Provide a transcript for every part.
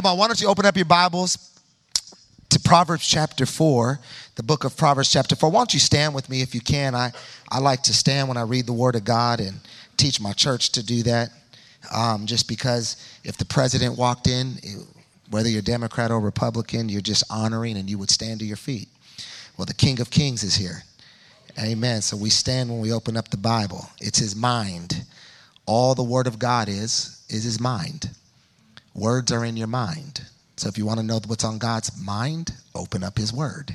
Come on, why don't you open up your Bibles to Proverbs chapter 4, the book of Proverbs chapter 4. Why don't you stand with me if you can? I, I like to stand when I read the Word of God and teach my church to do that. Um, just because if the president walked in, whether you're Democrat or Republican, you're just honoring and you would stand to your feet. Well, the King of Kings is here. Amen. So we stand when we open up the Bible. It's his mind. All the Word of God is, is his mind. Words are in your mind. So if you want to know what's on God's mind, open up his word.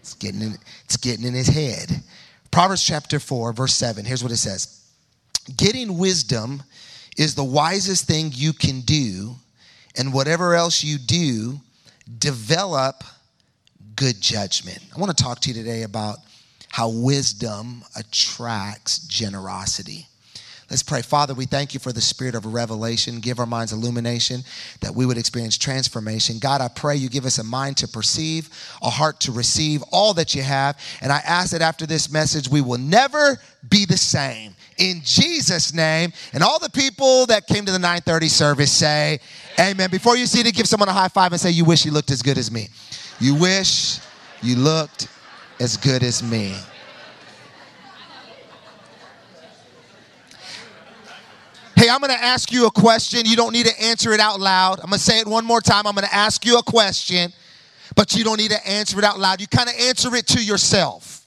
It's getting in, it's getting in his head. Proverbs chapter 4, verse 7. Here's what it says. Getting wisdom is the wisest thing you can do, and whatever else you do, develop good judgment. I want to talk to you today about how wisdom attracts generosity. Let's pray. Father, we thank you for the spirit of revelation. Give our minds illumination that we would experience transformation. God, I pray you give us a mind to perceive, a heart to receive all that you have. And I ask that after this message, we will never be the same. In Jesus' name. And all the people that came to the 930 service say, Amen. Before you see it, give someone a high five and say, You wish you looked as good as me. You wish you looked as good as me. I'm going to ask you a question. You don't need to answer it out loud. I'm going to say it one more time. I'm going to ask you a question, but you don't need to answer it out loud. You kind of answer it to yourself.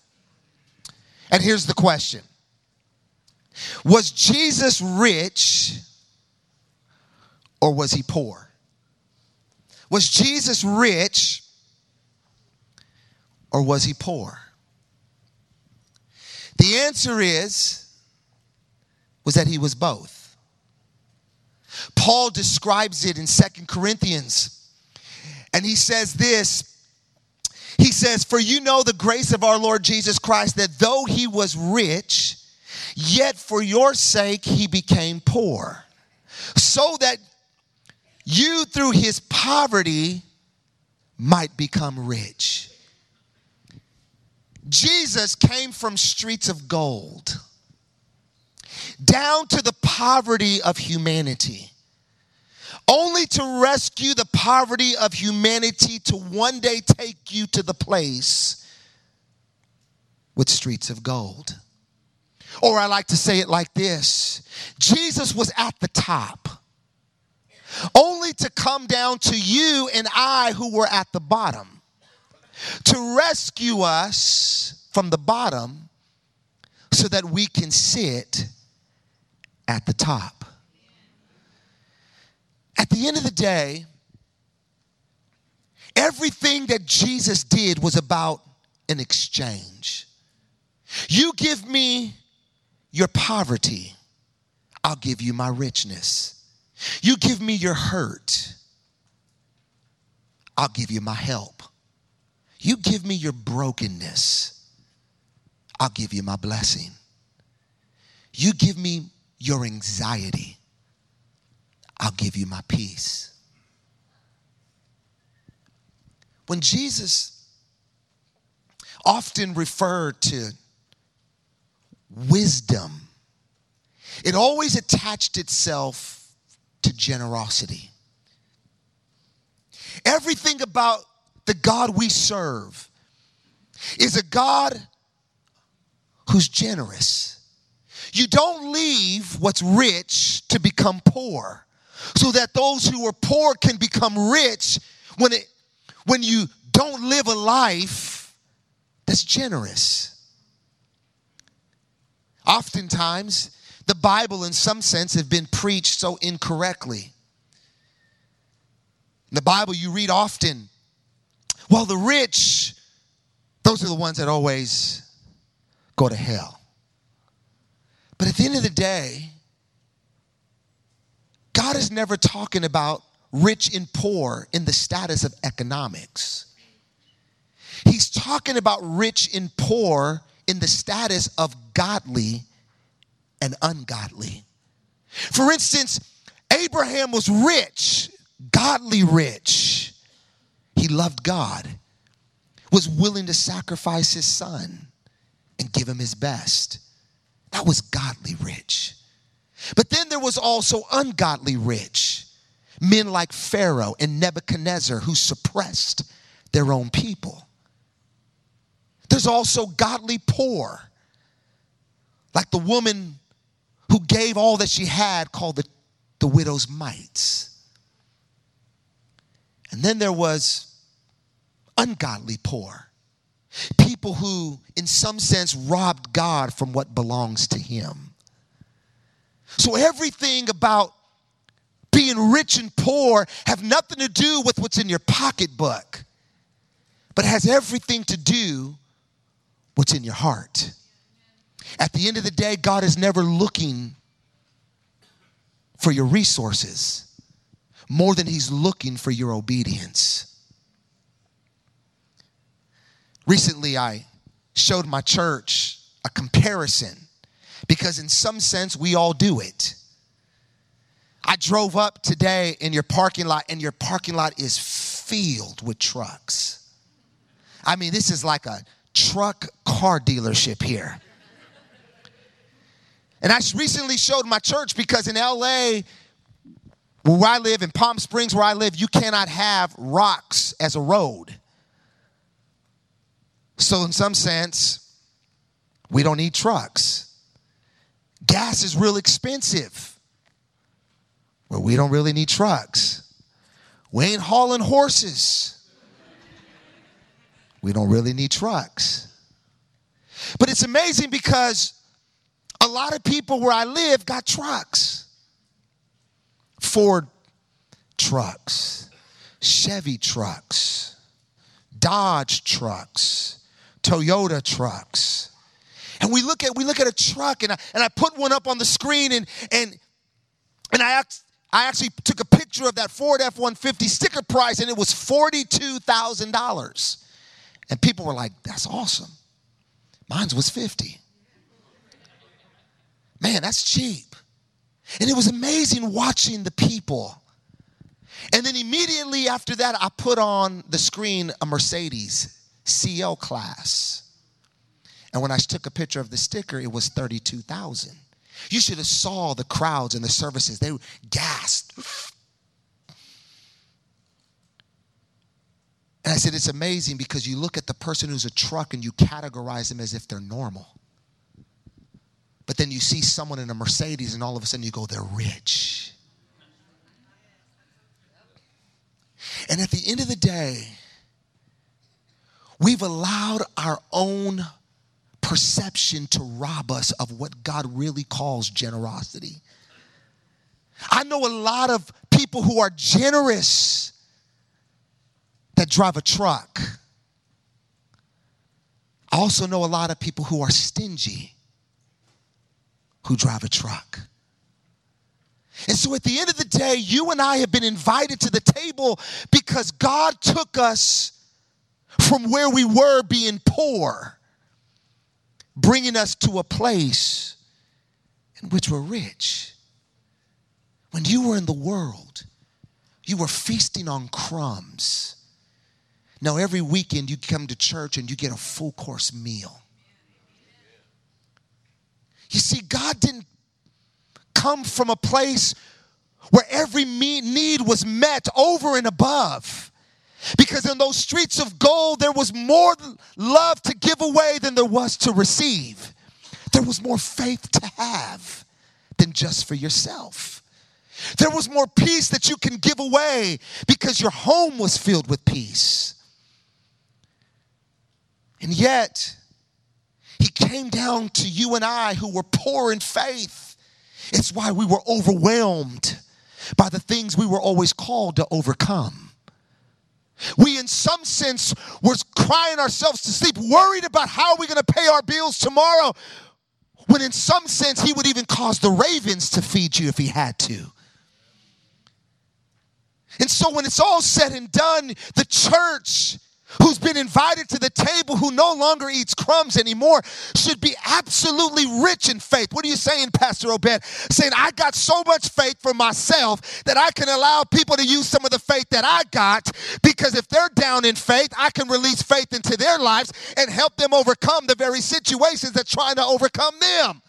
And here's the question Was Jesus rich or was he poor? Was Jesus rich or was he poor? The answer is was that he was both. Paul describes it in Second Corinthians. And he says this He says, For you know the grace of our Lord Jesus Christ, that though he was rich, yet for your sake he became poor, so that you through his poverty might become rich. Jesus came from streets of gold down to the poverty of humanity, only to rescue the poverty of humanity to one day take you to the place with streets of gold. Or I like to say it like this Jesus was at the top, only to come down to you and I who were at the bottom, to rescue us from the bottom so that we can sit at the top. At the end of the day, everything that Jesus did was about an exchange. You give me your poverty, I'll give you my richness. You give me your hurt, I'll give you my help. You give me your brokenness, I'll give you my blessing. You give me your anxiety, I'll give you my peace. When Jesus often referred to wisdom, it always attached itself to generosity. Everything about the God we serve is a God who's generous. You don't leave what's rich to become poor so that those who are poor can become rich when it when you don't live a life that's generous. Oftentimes, the Bible, in some sense, have been preached so incorrectly. In the Bible, you read often, well, the rich, those are the ones that always go to hell. But at the end of the day, God is never talking about rich and poor in the status of economics. He's talking about rich and poor in the status of godly and ungodly. For instance, Abraham was rich, godly rich. He loved God, was willing to sacrifice his son and give him his best. That was godly rich. But then there was also ungodly rich. men like Pharaoh and Nebuchadnezzar who suppressed their own people. There's also godly poor, like the woman who gave all that she had, called the, the widow's mites. And then there was ungodly poor, people who, in some sense, robbed God from what belongs to Him. So everything about being rich and poor have nothing to do with what's in your pocketbook, but has everything to do what's in your heart. At the end of the day, God is never looking for your resources more than He's looking for your obedience. Recently, I showed my church a comparison because, in some sense, we all do it. I drove up today in your parking lot, and your parking lot is filled with trucks. I mean, this is like a truck car dealership here. And I recently showed my church because in LA, where I live, in Palm Springs, where I live, you cannot have rocks as a road. So, in some sense, we don't need trucks. Gas is real expensive. Well, we don't really need trucks. We ain't hauling horses. We don't really need trucks. But it's amazing because a lot of people where I live got trucks. Ford trucks, Chevy trucks, Dodge trucks, Toyota trucks. And we look at we look at a truck and I, and I put one up on the screen and and and I asked I actually took a picture of that Ford F 150 sticker price and it was $42,000. And people were like, that's awesome. Mine was 50. Man, that's cheap. And it was amazing watching the people. And then immediately after that, I put on the screen a Mercedes CL class. And when I took a picture of the sticker, it was 32,000. You should have saw the crowds and the services. They gasped. And I said, it's amazing because you look at the person who's a truck and you categorize them as if they're normal. But then you see someone in a Mercedes and all of a sudden you go, they're rich. And at the end of the day, we've allowed our own perception to rob us of what God really calls generosity. I know a lot of people who are generous that drive a truck. I also know a lot of people who are stingy who drive a truck. And so at the end of the day, you and I have been invited to the table because God took us from where we were being poor bringing us to a place in which we're rich. When you were in the world, you were feasting on crumbs. Now, every weekend you come to church and you get a full course meal. You see, God didn't come from a place where every need was met over and above. Because in those streets of gold, there was more love to give away than there was to receive. There was more faith to have than just for yourself. There was more peace that you can give away because your home was filled with peace. And yet, he came down to you and I who were poor in faith. It's why we were overwhelmed by the things we were always called to overcome. We, in some sense, were crying ourselves to sleep, worried about how are we're going to pay our bills tomorrow, when in some sense, He would even cause the ravens to feed you if He had to. And so, when it's all said and done, the church who's been invited to the table, who no longer eats crumbs anymore, should be absolutely rich in faith. What are you saying, Pastor Obed? Saying, I got so much faith for myself that I can allow people to use some of the faith that I got because if they're down in faith, I can release faith into their lives and help them overcome the very situations that's trying to overcome them.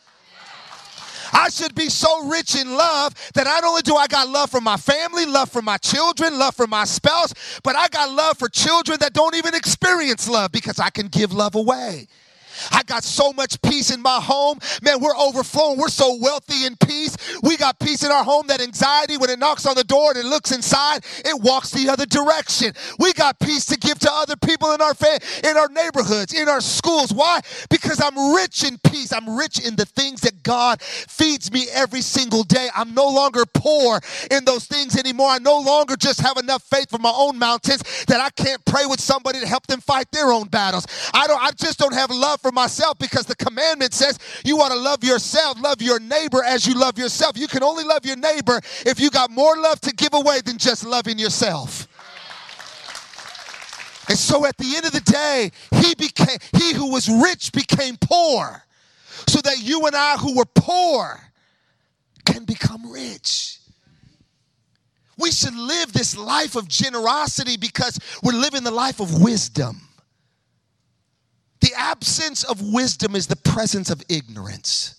I should be so rich in love that not only do I got love for my family, love for my children, love for my spouse, but I got love for children that don't even experience love because I can give love away. I got so much peace in my home. Man, we're overflowing. We're so wealthy in peace. We got peace in our home that anxiety, when it knocks on the door and it looks inside, it walks the other direction. We got peace to give to other people in our fa- in our neighborhoods, in our schools. Why? Because I'm rich in peace. I'm rich in the things that God feeds me every single day. I'm no longer poor in those things anymore. I no longer just have enough faith for my own mountains that I can't pray with somebody to help them fight their own battles. I don't I just don't have love for myself because the commandment says you want to love yourself, love your neighbor as you love yourself. You can only love your neighbor if you got more love to give away than just loving yourself. And so at the end of the day, he became he who was rich became poor. So that you and I who were poor can become rich. We should live this life of generosity because we're living the life of wisdom. The absence of wisdom is the presence of ignorance.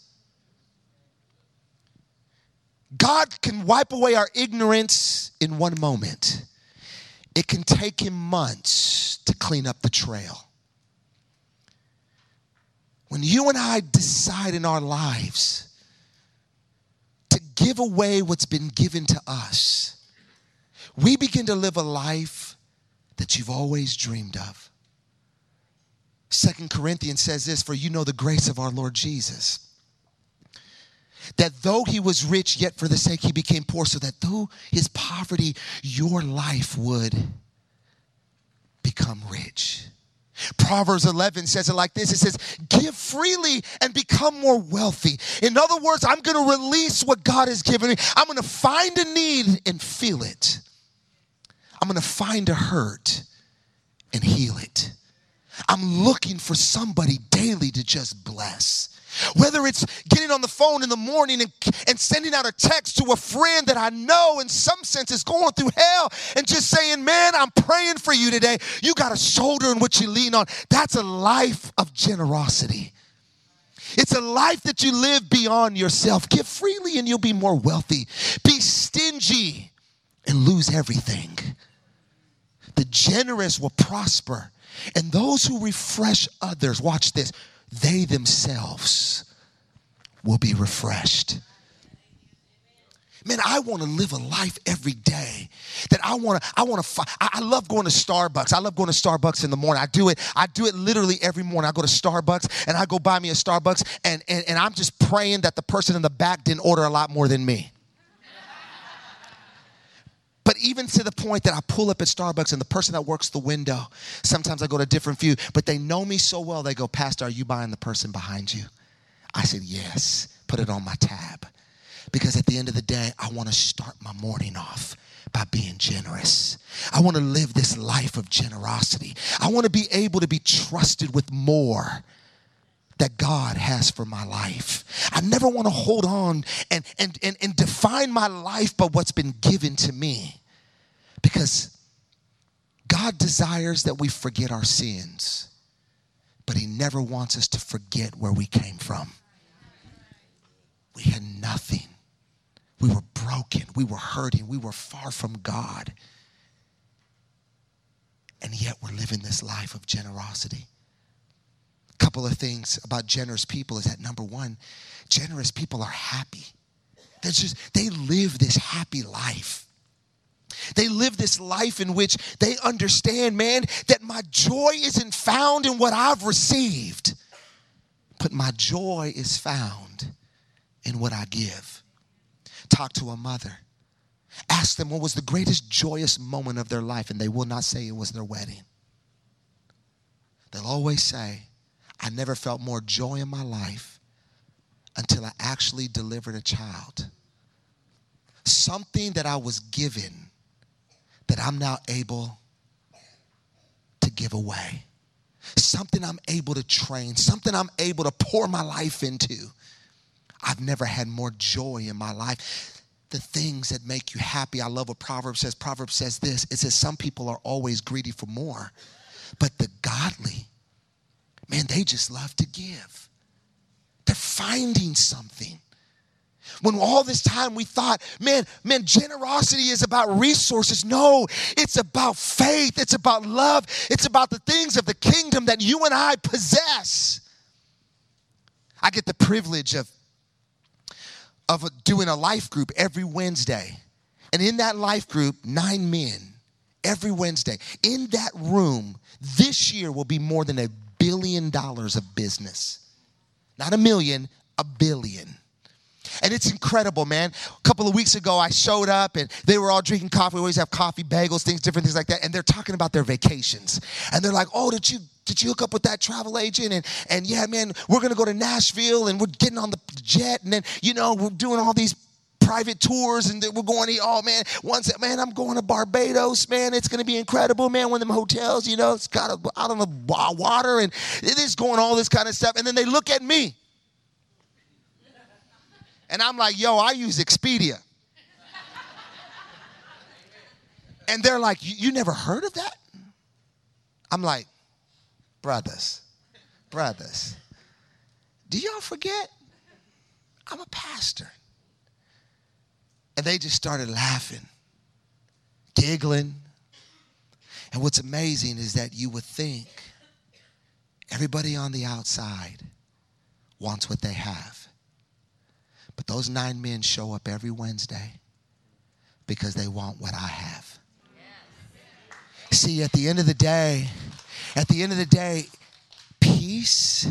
God can wipe away our ignorance in one moment. It can take him months to clean up the trail. When you and I decide in our lives to give away what's been given to us, we begin to live a life that you've always dreamed of. Second Corinthians says this For you know the grace of our Lord Jesus. That though he was rich, yet for the sake he became poor, so that through his poverty, your life would become rich. Proverbs 11 says it like this it says, Give freely and become more wealthy. In other words, I'm going to release what God has given me. I'm going to find a need and feel it. I'm going to find a hurt and heal it. I'm looking for somebody daily to just bless. Whether it's getting on the phone in the morning and, and sending out a text to a friend that I know in some sense is going through hell and just saying, Man, I'm praying for you today. You got a shoulder in which you lean on. That's a life of generosity. It's a life that you live beyond yourself. Give freely and you'll be more wealthy. Be stingy and lose everything. The generous will prosper and those who refresh others, watch this, they themselves will be refreshed. Man, I want to live a life every day that I want to. I want to. I love going to Starbucks. I love going to Starbucks in the morning. I do it. I do it literally every morning. I go to Starbucks and I go buy me a Starbucks, and and, and I'm just praying that the person in the back didn't order a lot more than me. But even to the point that I pull up at Starbucks and the person that works the window, sometimes I go to different view, but they know me so well, they go, Pastor, are you buying the person behind you? I said, Yes, put it on my tab. Because at the end of the day, I want to start my morning off by being generous. I want to live this life of generosity. I want to be able to be trusted with more that God has for my life. I never want to hold on and, and, and, and define my life by what's been given to me because God desires that we forget our sins, but He never wants us to forget where we came from. We had nothing. We were broken. We were hurting. We were far from God. And yet we're living this life of generosity couple of things about generous people is that number one, generous people are happy. They're just, they live this happy life. They live this life in which they understand, man, that my joy isn't found in what I've received, but my joy is found in what I give. Talk to a mother. Ask them what was the greatest joyous moment of their life, and they will not say it was their wedding. They'll always say, I never felt more joy in my life until I actually delivered a child. Something that I was given that I'm now able to give away. Something I'm able to train, something I'm able to pour my life into. I've never had more joy in my life. The things that make you happy. I love what Proverbs says. Proverbs says this it says, Some people are always greedy for more, but the godly man, they just love to give. They're finding something When all this time we thought, man, man, generosity is about resources. No, it's about faith. It's about love. It's about the things of the kingdom that you and I possess. I get the privilege of, of doing a life group every Wednesday. And in that life group, nine men every Wednesday. In that room, this year will be more than a billion dollars of business. Not a million, a billion. And it's incredible, man. A couple of weeks ago, I showed up and they were all drinking coffee. We always have coffee, bagels, things, different things like that. And they're talking about their vacations. And they're like, oh, did you did you hook up with that travel agent? And and yeah, man, we're gonna go to Nashville and we're getting on the jet, and then you know, we're doing all these private tours and we're going to oh man once man i'm going to barbados man it's going to be incredible man one of them hotels you know it's got a, out on the water and it is going all this kind of stuff and then they look at me and I'm like, yo, I use Expedia. And they're like, you never heard of that? I'm like, brothers, brothers, do y'all forget? I'm a pastor. And they just started laughing, giggling. And what's amazing is that you would think everybody on the outside wants what they have. But those nine men show up every Wednesday because they want what I have. See, at the end of the day, at the end of the day, peace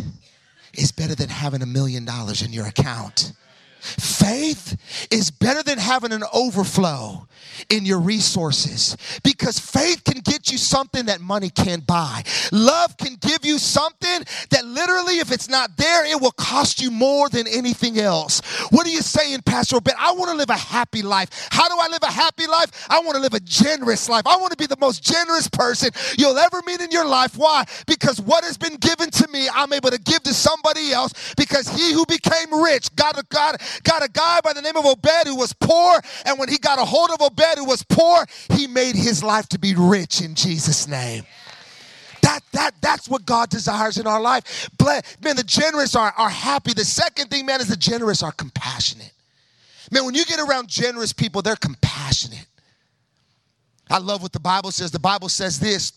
is better than having a million dollars in your account. Faith is better than having an overflow in your resources because faith can get you something that money can't buy. Love can give you something that literally, if it's not there, it will cost you more than anything else. What are you saying, Pastor Obed? I want to live a happy life. How do I live a happy life? I want to live a generous life. I want to be the most generous person you'll ever meet in your life. Why? Because what has been given to me, I'm able to give to somebody else because he who became rich got a, got, a guy by the name of Obed who was poor. And when he got a hold of Obed, who was poor, he made his life to be rich in Jesus' name. That, that, that's what God desires in our life. Man, the generous are, are happy. The second thing, man, is the generous are compassionate. Man, when you get around generous people, they're compassionate. I love what the Bible says. The Bible says this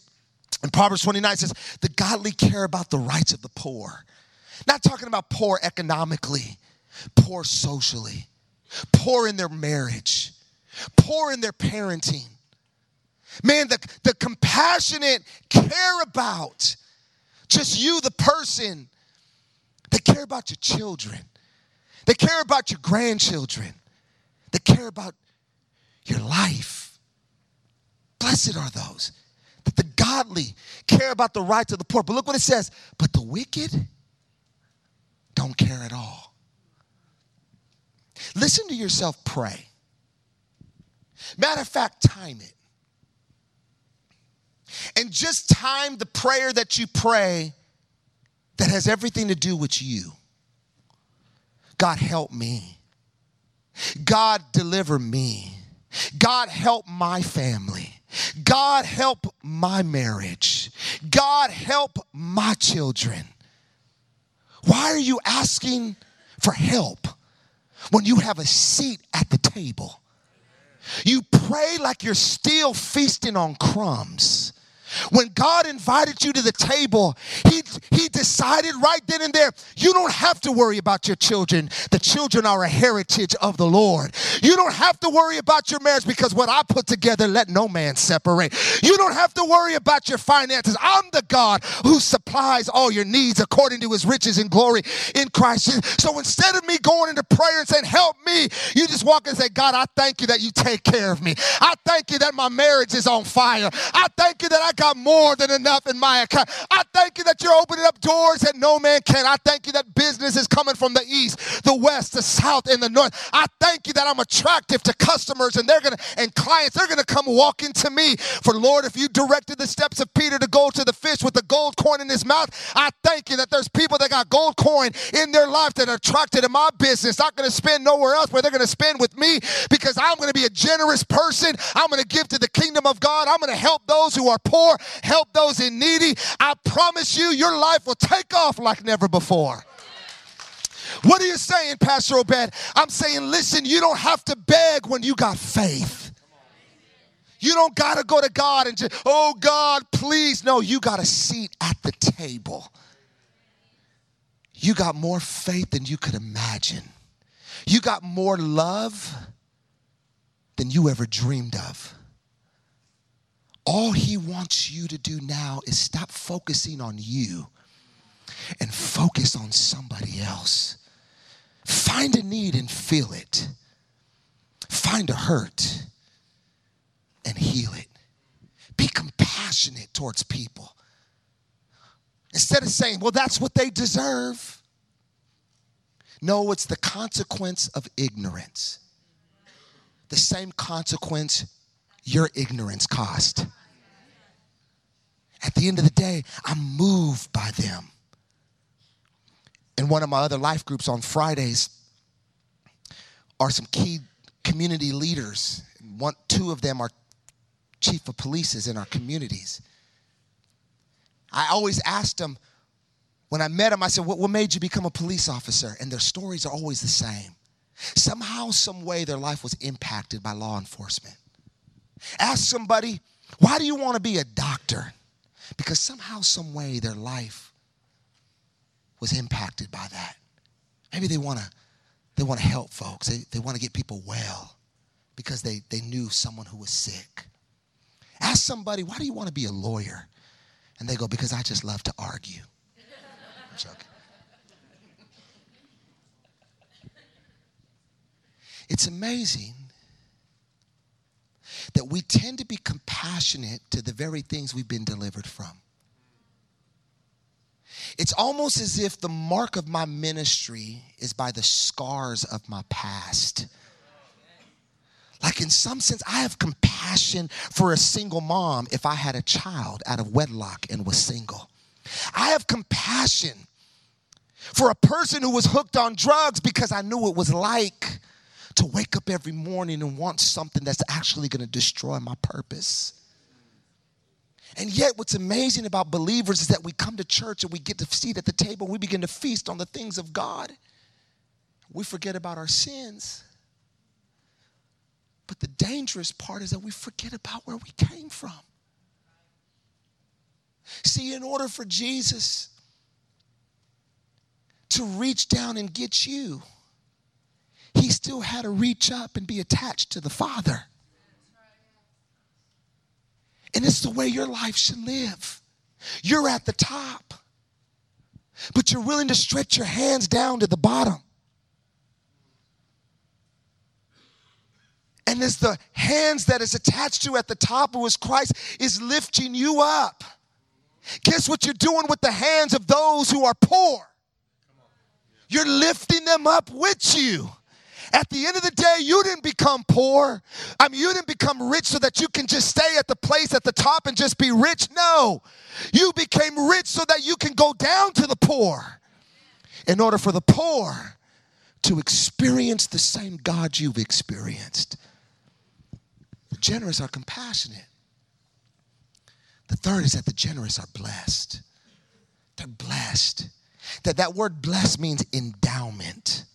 in Proverbs 29 says, the godly care about the rights of the poor. Not talking about poor economically, poor socially, poor in their marriage, poor in their parenting. Man, the, the compassionate care about just you, the person. They care about your children. They care about your grandchildren. They care about your life. Blessed are those that the godly care about the rights of the poor. But look what it says. But the wicked don't care at all. Listen to yourself pray. Matter of fact, time it. And just time the prayer that you pray that has everything to do with you. God, help me. God, deliver me. God, help my family. God, help my marriage. God, help my children. Why are you asking for help when you have a seat at the table? You pray like you're still feasting on crumbs. When God invited you to the table, he, he decided right then and there, you don't have to worry about your children. The children are a heritage of the Lord. You don't have to worry about your marriage because what I put together, let no man separate. You don't have to worry about your finances. I'm the God who supplies all your needs according to his riches and glory in Christ. So instead of me going into prayer and saying, Help me, you just walk and say, God, I thank you that you take care of me. I thank you that my marriage is on fire. I thank you that I got more than enough in my account. I thank you that you're opening up doors that no man can. I thank you that business is coming from the east, the west, the south, and the north. I thank you that I'm attractive to customers and they're gonna and clients, they're gonna come walking to me. For Lord, if you directed the steps of Peter to go to the fish with the gold coin in his mouth, I thank you that there's people that got gold coin in their life that are attracted to my business. Not gonna spend nowhere else, but they're gonna spend with me because I'm gonna be a generous person. I'm gonna give to the kingdom of God. I'm gonna help those who are poor help those in needy, I promise you, your life will take off like never before. What are you saying, Pastor Obed? I'm saying, listen, you don't have to beg when you got faith. You don't got to go to God and just, oh God, please. No, you got a seat at the table. You got more faith than you could imagine. You got more love than you ever dreamed of. All he wants you to do now is stop focusing on you and focus on somebody else. Find a need and feel it. Find a hurt and heal it. Be compassionate towards people. Instead of saying, well, that's what they deserve. No, it's the consequence of ignorance. The same consequence your ignorance cost. At the end of the day, I'm moved by them. In one of my other life groups on Fridays are some key community leaders. One, two of them are chief of polices in our communities. I always asked them, when I met them, I said, what, what made you become a police officer? And their stories are always the same. Somehow, some way, their life was impacted by law enforcement. Ask somebody, why do you want to be a doctor? Because somehow, some way, their life was impacted by that. Maybe they want to they want to help folks. They, they want to get people well because they, they knew someone who was sick. Ask somebody, why do you want to be a lawyer? And they go, because I just love to argue. I'm joking. It's amazing that we tend to be compassionate to the very things we've been delivered from. It's almost as if the mark of my ministry is by the scars of my past. Like, in some sense, I have compassion for a single mom if I had a child out of wedlock and was single. I have compassion for a person who was hooked on drugs because I knew it was like to wake up every morning and want something that's actually going to destroy my purpose. And yet, what's amazing about believers is that we come to church and we get to seat at the table, we begin to feast on the things of God. We forget about our sins. But the dangerous part is that we forget about where we came from. See, in order for Jesus to reach down and get you, he still had to reach up and be attached to the Father. And it's the way your life should live. You're at the top, but you're willing to stretch your hands down to the bottom. And as the hands that is attached to at the top, who is Christ, is lifting you up. Guess what you're doing with the hands of those who are poor? You're lifting them up with you. At the end of the day, you didn't become poor. I mean, you didn't become rich so that you can just stay at the place at the top and just be rich. No. You became rich so that you can go down to the poor in order for the poor to experience the same God you've experienced. The generous are compassionate. The third is that the generous are blessed. They're blessed. That that word blessed means endowment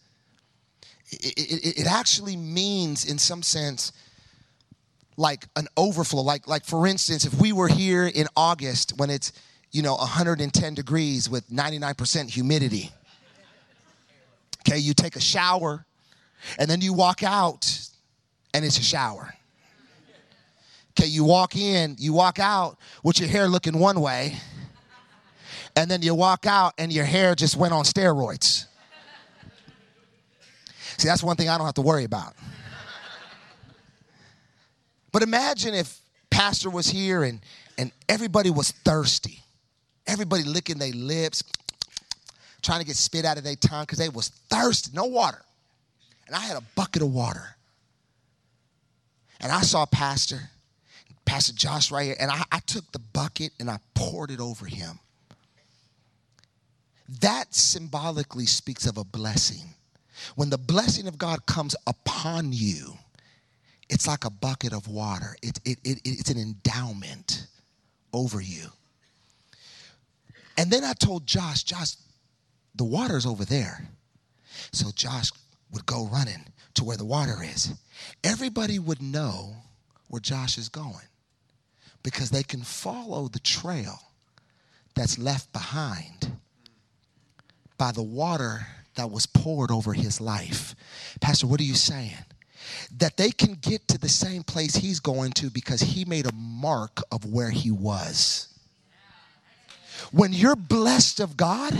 it, it, it actually means, in some sense, like an overflow. Like, like for instance, if we were here in August when it's, you know, 110 degrees with 99% humidity, okay, you take a shower and then you walk out and it's a shower. Okay, you walk in, you walk out with your hair looking one way, and then you walk out and your hair just went on steroids. See, that's one thing I don't have to worry about. But imagine if pastor was here and, and everybody was thirsty. Everybody licking their lips, trying to get spit out of their tongue because they was thirsty, no water. And I had a bucket of water. And I saw Pastor, Pastor Josh right here, and I, I took the bucket and I poured it over him. That symbolically speaks of a blessing. When the blessing of God comes upon you, it's like a bucket of water. It, it, it, it's an endowment over you. And then I told Josh, Josh, the water's over there. So Josh would go running to where the water is. Everybody would know where Josh is going because they can follow the trail that's left behind by the water that was poured over his life. Pastor, what are you saying? That they can get to the same place he's going to because he made a mark of where he was. When you're blessed of God,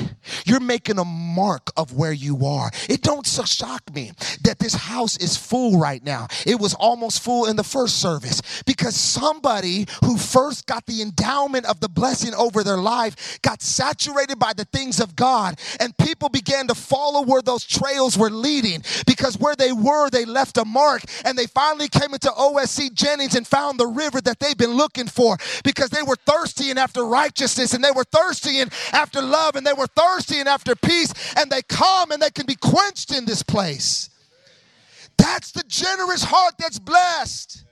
you're making a mark of where you are. It don't shock me that this house is full right now. It was almost full in the first service because somebody who first got the endowment of the blessing over their life got saturated by the things of God and people began to follow where those trails were leading because where they were, they left a mark and they finally came into OSC Jennings and found the river that they've been looking for because they were thirsty and after righteousness and they were thirsty and after love and they were thirsty and after peace and they come and they can be quenched in this place. That's the generous heart that's blessed.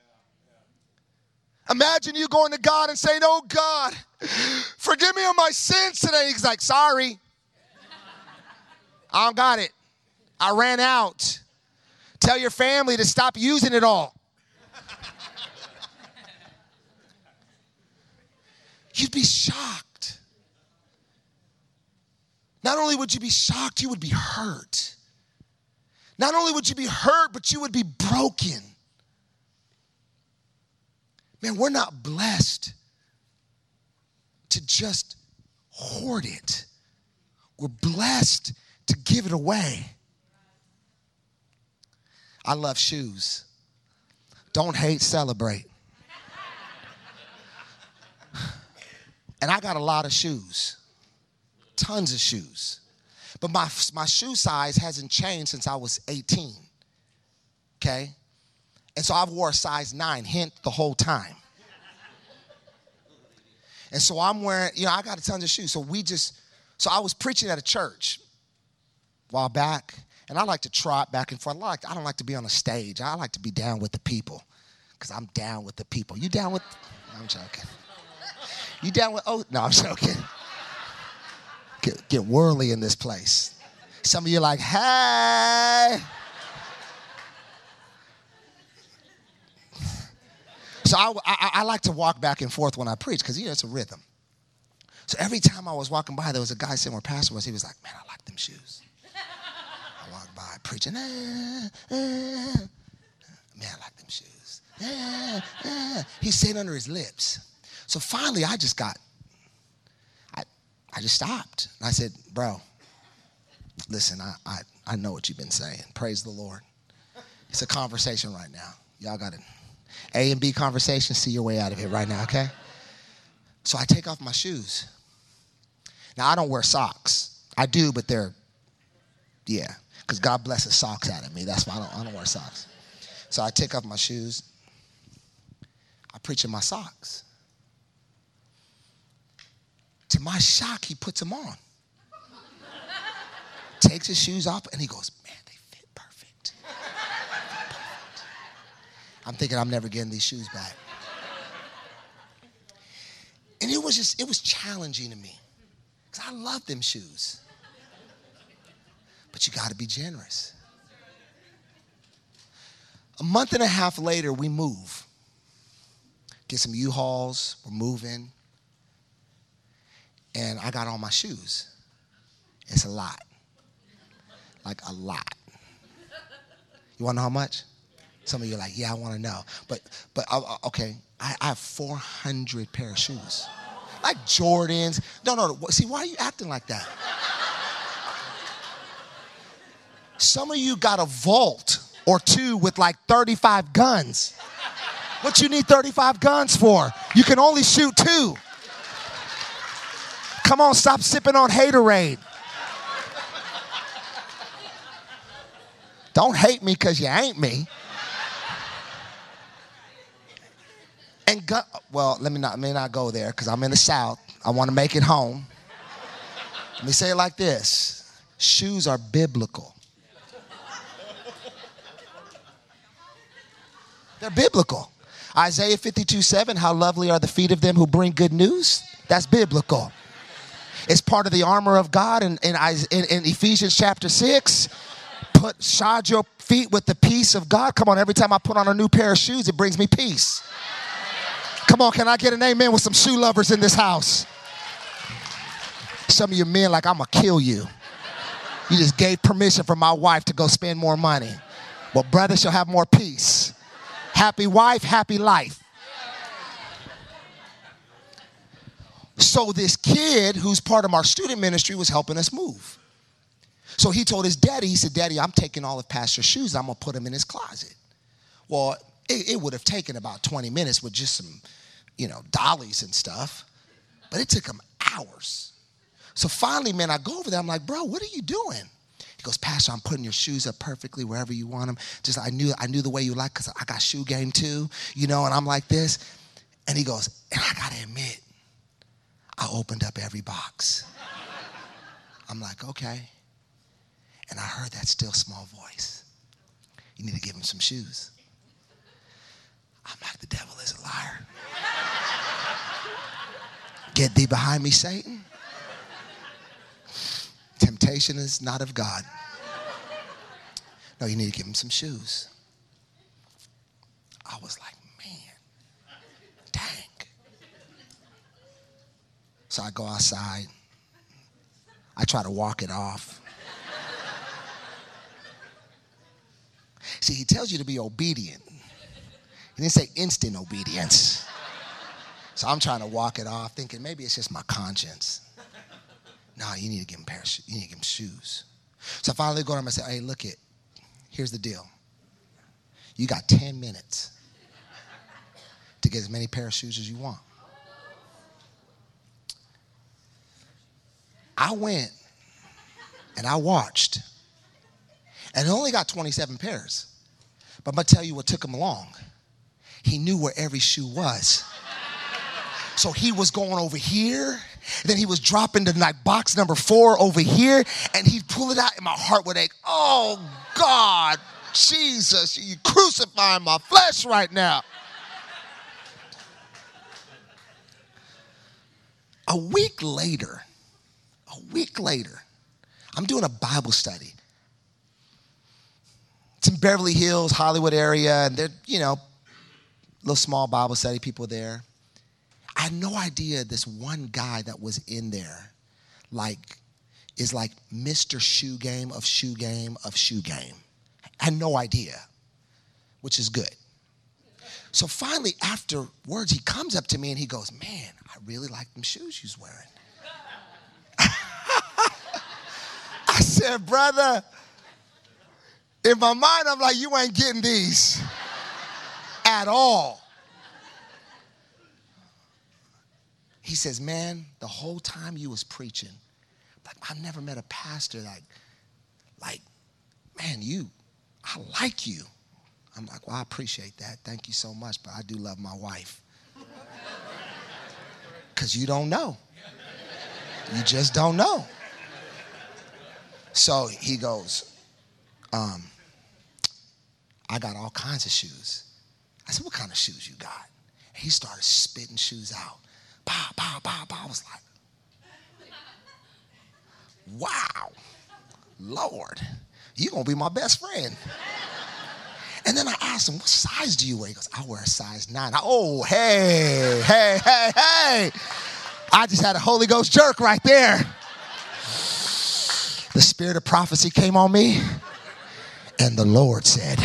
Imagine you going to God and saying, Oh God, forgive me of my sins today. He's like, Sorry. I don't got it. I ran out. Tell your family to stop using it all. You'd be shocked. Not only would you be shocked, you would be hurt. Not only would you be hurt, but you would be broken. Man, we're not blessed to just hoard it. We're blessed to give it away. I love shoes. Don't hate, celebrate. And I got a lot of shoes tons of shoes. But my, my shoe size hasn't changed since I was 18. Okay? And so I've wore a size nine, hint, the whole time. And so I'm wearing, you know, I got a tons of shoes. So we just, so I was preaching at a church a while back, and I like to trot back and forth. I, like, I don't like to be on a stage. I like to be down with the people because I'm down with the people. You down with, I'm joking. You down with, oh, no, I'm joking get, get worldly in this place. Some of you are like, hey. So I, I, I, like to walk back and forth when I preach because, you know, it's a rhythm. So every time I was walking by, there was a guy sitting where Pastor was. He was like, man, I like them shoes. I walked by preaching, eh, eh. man, I like them shoes. Eh, eh. He's saying under his lips. So finally, I just got I just stopped. And I said, Bro, listen, I, I, I know what you've been saying. Praise the Lord. It's a conversation right now. Y'all got it. A and B conversation, see your way out of it right now, okay? So I take off my shoes. Now, I don't wear socks. I do, but they're, yeah, because God blesses socks out of me. That's why I don't, I don't wear socks. So I take off my shoes. I preach in my socks. To my shock, he puts them on. Takes his shoes off and he goes, Man, they fit perfect. perfect. I'm thinking I'm never getting these shoes back. And it was just, it was challenging to me because I love them shoes. But you got to be generous. A month and a half later, we move. Get some U-Hauls, we're moving and I got on my shoes. It's a lot. Like a lot. You want to know how much? Some of you are like, yeah, I want to know. But, but uh, uh, okay, I, I have 400 pair of shoes. Like Jordans. No, No, no, see, why are you acting like that? Some of you got a vault or two with like 35 guns. What you need 35 guns for? You can only shoot two. Come on, stop sipping on haterade. Don't hate me because you ain't me. And go, well, let me not let me not go there because I'm in the South. I want to make it home. Let me say it like this: shoes are biblical. They're biblical. Isaiah 52 7, how lovely are the feet of them who bring good news. That's biblical. It's part of the armor of God in, in, in, in Ephesians chapter 6. Put shod your feet with the peace of God. Come on, every time I put on a new pair of shoes, it brings me peace. Come on, can I get an amen with some shoe lovers in this house? Some of you men, like, I'm gonna kill you. You just gave permission for my wife to go spend more money. Well, brother shall have more peace. Happy wife, happy life. So, this kid who's part of our student ministry was helping us move. So he told his daddy, he said, Daddy, I'm taking all of Pastor's shoes, I'm gonna put them in his closet. Well, it, it would have taken about 20 minutes with just some, you know, dollies and stuff, but it took him hours. So finally, man, I go over there, I'm like, Bro, what are you doing? He goes, Pastor, I'm putting your shoes up perfectly wherever you want them. Just I knew I knew the way you like because I got shoe game too, you know, and I'm like this. And he goes, and I gotta admit, I opened up every box. I'm like, okay. And I heard that still small voice. You need to give him some shoes. I'm like, the devil is a liar. Get thee behind me, Satan. Temptation is not of God. No, you need to give him some shoes. I was like, man, dang. So I go outside. I try to walk it off. See, he tells you to be obedient. He didn't say instant obedience. So I'm trying to walk it off, thinking maybe it's just my conscience. No, you need to give him parachute. You need to give him shoes. So I finally go to him and say, hey, look it. Here's the deal. You got 10 minutes to get as many pair of shoes as you want. I went and I watched, and it only got 27 pairs. But I'm gonna tell you what took him long. He knew where every shoe was. So he was going over here, then he was dropping to like box number four over here, and he'd pull it out, and my heart would ache. Oh God, Jesus, you crucifying my flesh right now. A week later, a week later, I'm doing a Bible study. It's in Beverly Hills, Hollywood area, and they're, you know, little small Bible study, people there. I had no idea this one guy that was in there, like, is like Mr. Shoe Game of Shoe Game of Shoe Game. I had no idea, which is good. So finally, afterwards, he comes up to me and he goes, Man, I really like them shoes you's wearing. Said, Brother, in my mind, I'm like, You ain't getting these at all. He says, Man, the whole time you was preaching, like I've never met a pastor like, like, man, you, I like you. I'm like, well, I appreciate that. Thank you so much, but I do love my wife. Because you don't know. You just don't know. So he goes, um, I got all kinds of shoes. I said, What kind of shoes you got? And he started spitting shoes out. Pow, pow, pow, pow. I was like, Wow, Lord, you're going to be my best friend. And then I asked him, What size do you wear? He goes, I wear a size nine. I, oh, hey, hey, hey, hey. I just had a Holy Ghost jerk right there. The spirit of prophecy came on me, and the Lord said,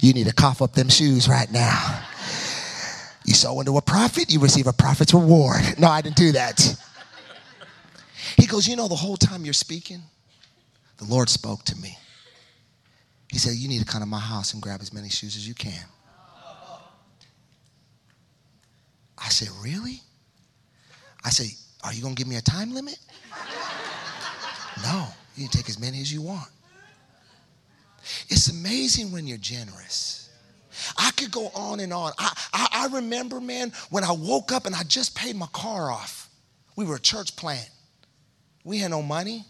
You need to cough up them shoes right now. You sow into a prophet, you receive a prophet's reward. No, I didn't do that. He goes, You know, the whole time you're speaking, the Lord spoke to me. He said, You need to come to my house and grab as many shoes as you can. I said, Really? I said, Are you going to give me a time limit? No, you can take as many as you want. It's amazing when you're generous. I could go on and on. I, I, I, remember, man, when I woke up and I just paid my car off. We were a church plant. We had no money.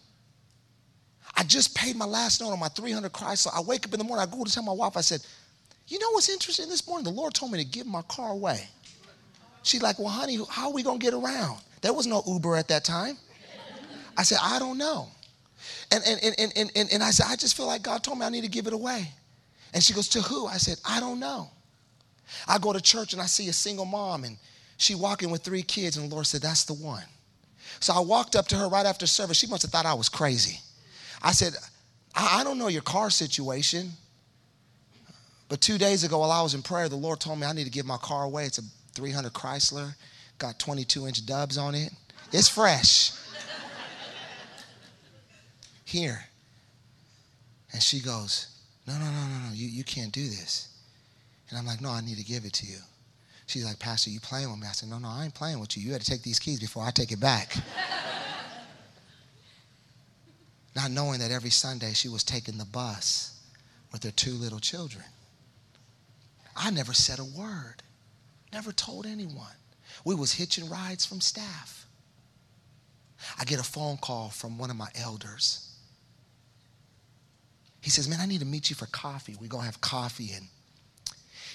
I just paid my last note on my 300 Chrysler. I wake up in the morning, I go to tell my wife, I said, You know what's interesting this morning? The Lord told me to give my car away. She's like, Well, honey, how are we going to get around? There was no Uber at that time. I said, I don't know. And, and, and, and, and, and I said, I just feel like God told me I need to give it away. And she goes, To who? I said, I don't know. I go to church and I see a single mom and she walking with three kids, and the Lord said, That's the one. So I walked up to her right after service. She must have thought I was crazy. I said, I, I don't know your car situation. But two days ago, while I was in prayer, the Lord told me I need to give my car away. It's a 300 Chrysler, got 22 inch dubs on it. It's fresh. Here. And she goes, No, no, no, no, no, you, you can't do this. And I'm like, No, I need to give it to you. She's like, Pastor, you playing with me? I said, No, no, I ain't playing with you. You had to take these keys before I take it back. Not knowing that every Sunday she was taking the bus with her two little children. I never said a word, never told anyone. We was hitching rides from staff. I get a phone call from one of my elders. He says, Man, I need to meet you for coffee. We're going to have coffee. And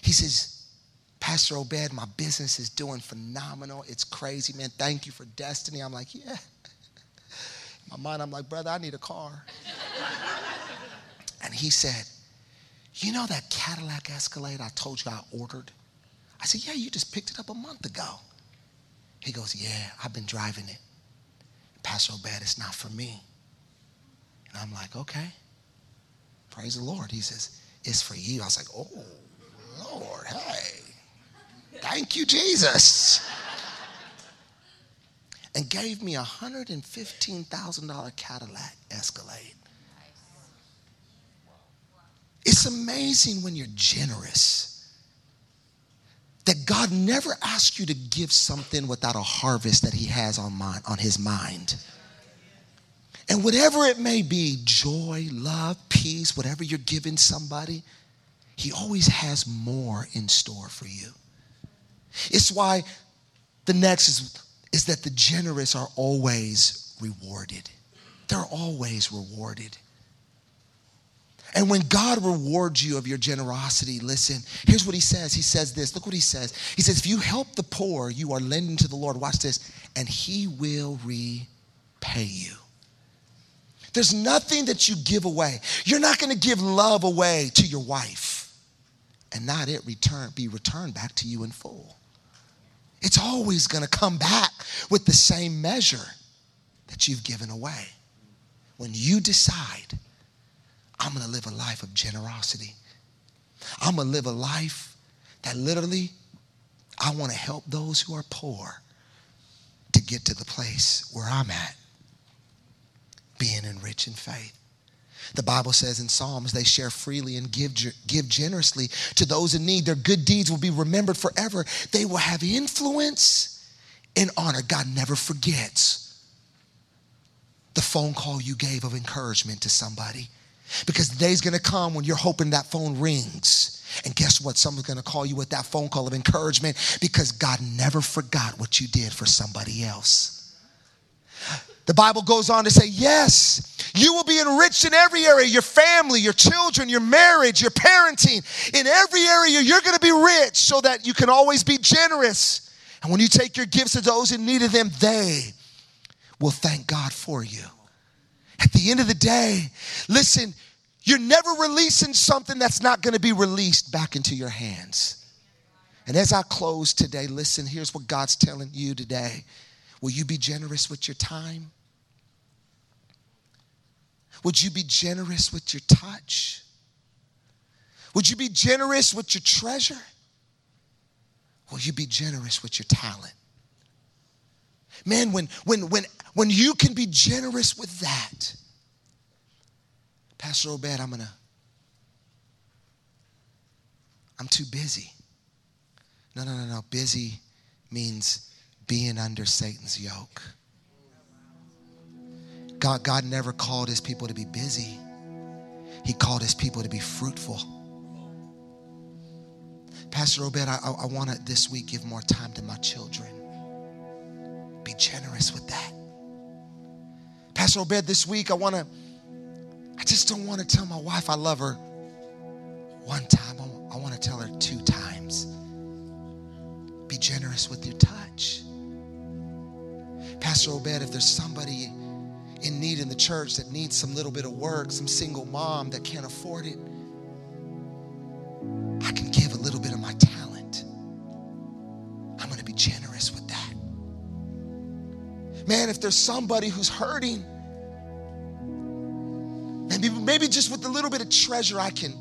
he says, Pastor Obed, my business is doing phenomenal. It's crazy, man. Thank you for destiny. I'm like, Yeah. In my mind, I'm like, Brother, I need a car. and he said, You know that Cadillac Escalade I told you I ordered? I said, Yeah, you just picked it up a month ago. He goes, Yeah, I've been driving it. Pastor Obed, it's not for me. And I'm like, Okay. Praise the Lord. He says, It's for you. I was like, Oh, Lord, hey. Thank you, Jesus. And gave me a $115,000 Cadillac Escalade. It's amazing when you're generous that God never asks you to give something without a harvest that He has on, mind, on His mind. And whatever it may be joy, love, peace, whatever you're giving somebody He always has more in store for you. It's why the next is, is that the generous are always rewarded. They're always rewarded. And when God rewards you of your generosity, listen, here's what he says. He says this. Look what he says. He says, if you help the poor, you are lending to the Lord. Watch this. And he will repay you. There's nothing that you give away. You're not going to give love away to your wife and not it return be returned back to you in full. It's always going to come back with the same measure that you've given away. When you decide I'm going to live a life of generosity. I'm going to live a life that literally I want to help those who are poor to get to the place where I'm at, being enriched in faith. The Bible says in Psalms, they share freely and give, give generously to those in need. Their good deeds will be remembered forever. They will have influence and honor. God never forgets the phone call you gave of encouragement to somebody. Because the day's gonna come when you're hoping that phone rings. And guess what? Someone's gonna call you with that phone call of encouragement because God never forgot what you did for somebody else. The Bible goes on to say, yes, you will be enriched in every area your family, your children, your marriage, your parenting. In every area, you're going to be rich so that you can always be generous. And when you take your gifts to those in need of them, they will thank God for you. At the end of the day, listen, you're never releasing something that's not going to be released back into your hands. And as I close today, listen, here's what God's telling you today. Will you be generous with your time? Would you be generous with your touch? Would you be generous with your treasure? Will you be generous with your talent? Man, when when when when you can be generous with that, Pastor Obed, I'm gonna, I'm too busy. No, no, no, no. Busy means being under Satan's yoke. God, God never called his people to be busy. He called his people to be fruitful. Pastor Obed, I, I, want to this week give more time to my children. Be generous with that. Pastor Obed, this week I want to, I just don't want to tell my wife I love her one time. I, I want to tell her two times. Be generous with your touch. Pastor Obed, if there's somebody in need in the church that needs some little bit of work, some single mom that can't afford it, I can give a little bit of my talent. I'm going to be generous with that. Man, if there's somebody who's hurting, maybe, maybe just with a little bit of treasure, I can,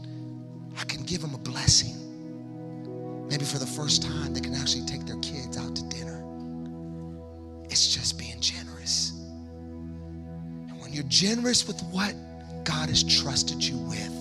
I can give them a blessing. Maybe for the first time, they can actually take their kids out to dinner. It's just being generous. You're generous with what God has trusted you with,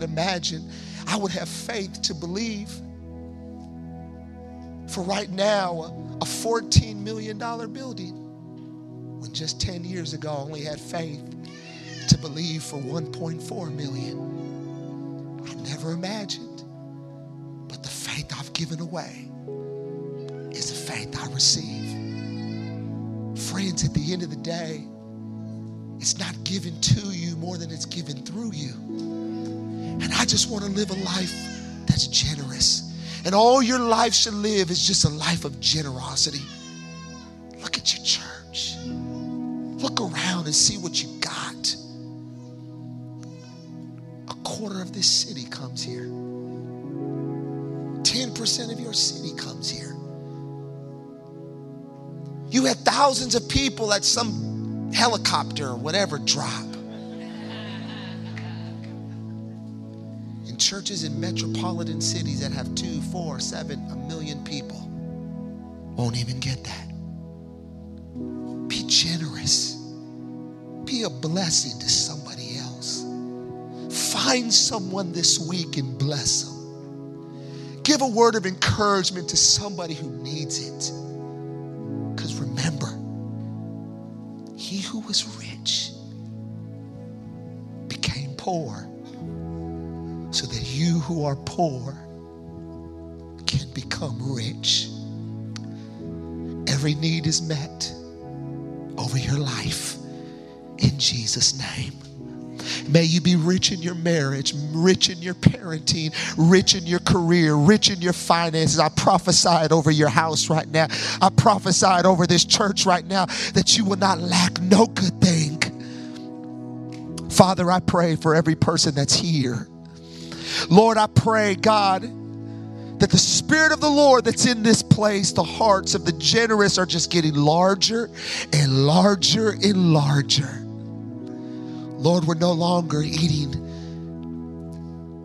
could imagine I would have faith to believe for right now a $14 million building when just 10 years ago I only had faith to believe for 1.4 million. I never imagined. But the faith I've given away is the faith I receive. Friends, at the end of the day, it's not given to you more than it's given through you. And I just want to live a life that's generous. And all your life should live is just a life of generosity. Look at your church. Look around and see what you got. A quarter of this city comes here. 10% of your city comes here. You had thousands of people at some helicopter or whatever drop. Churches in metropolitan cities that have two, four, seven, a million people won't even get that. Be generous. Be a blessing to somebody else. Find someone this week and bless them. Give a word of encouragement to somebody who needs it. Because remember, he who was rich became poor who are poor can become rich. Every need is met over your life in Jesus' name. May you be rich in your marriage, rich in your parenting, rich in your career, rich in your finances. I prophesied over your house right now. I prophesied over this church right now that you will not lack no good thing. Father, I pray for every person that's here. Lord, I pray, God, that the Spirit of the Lord that's in this place, the hearts of the generous are just getting larger and larger and larger. Lord, we're no longer eating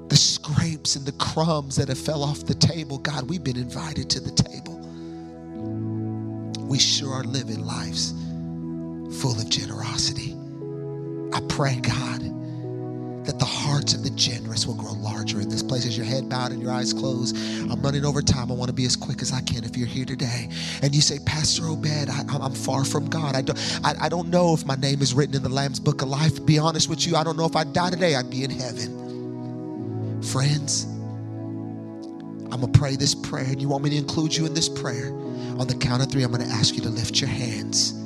the scrapes and the crumbs that have fell off the table. God, we've been invited to the table. We sure are living lives full of generosity. I pray, God, that the hearts of the generous will grow larger in this place. As your head bowed and your eyes closed, I'm running over time. I want to be as quick as I can. If you're here today and you say, Pastor Obed, I, am far from God. I don't, I, I don't know if my name is written in the Lamb's Book of Life. Be honest with you, I don't know if I die today, I'd be in heaven. Friends, I'm going to pray this prayer, and you want me to include you in this prayer. On the count of three, I'm going to ask you to lift your hands.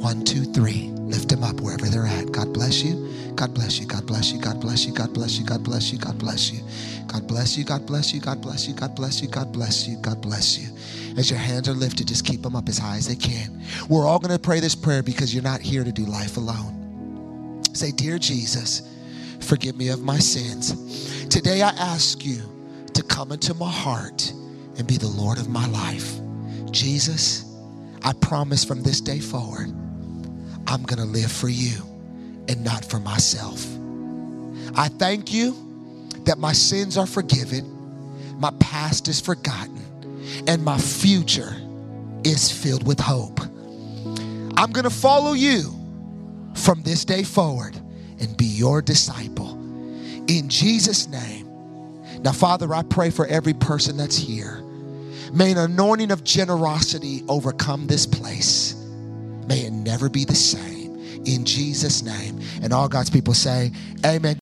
One, two, three. Lift them up wherever they're at. God bless you. God bless you. God bless you. God bless you. God bless you. God bless you. God bless you. God bless you. God bless you. God bless you. God bless you. God bless you. God bless you. As your hands are lifted, just keep them up as high as they can. We're all going to pray this prayer because you're not here to do life alone. Say, Dear Jesus, forgive me of my sins. Today I ask you to come into my heart and be the Lord of my life. Jesus, I promise from this day forward, I'm going to live for you and not for myself. I thank you that my sins are forgiven, my past is forgotten, and my future is filled with hope. I'm going to follow you from this day forward and be your disciple. In Jesus' name. Now, Father, I pray for every person that's here. May an anointing of generosity overcome this place. May it never be the same. in Jesus' name. And all God's people say, Amen.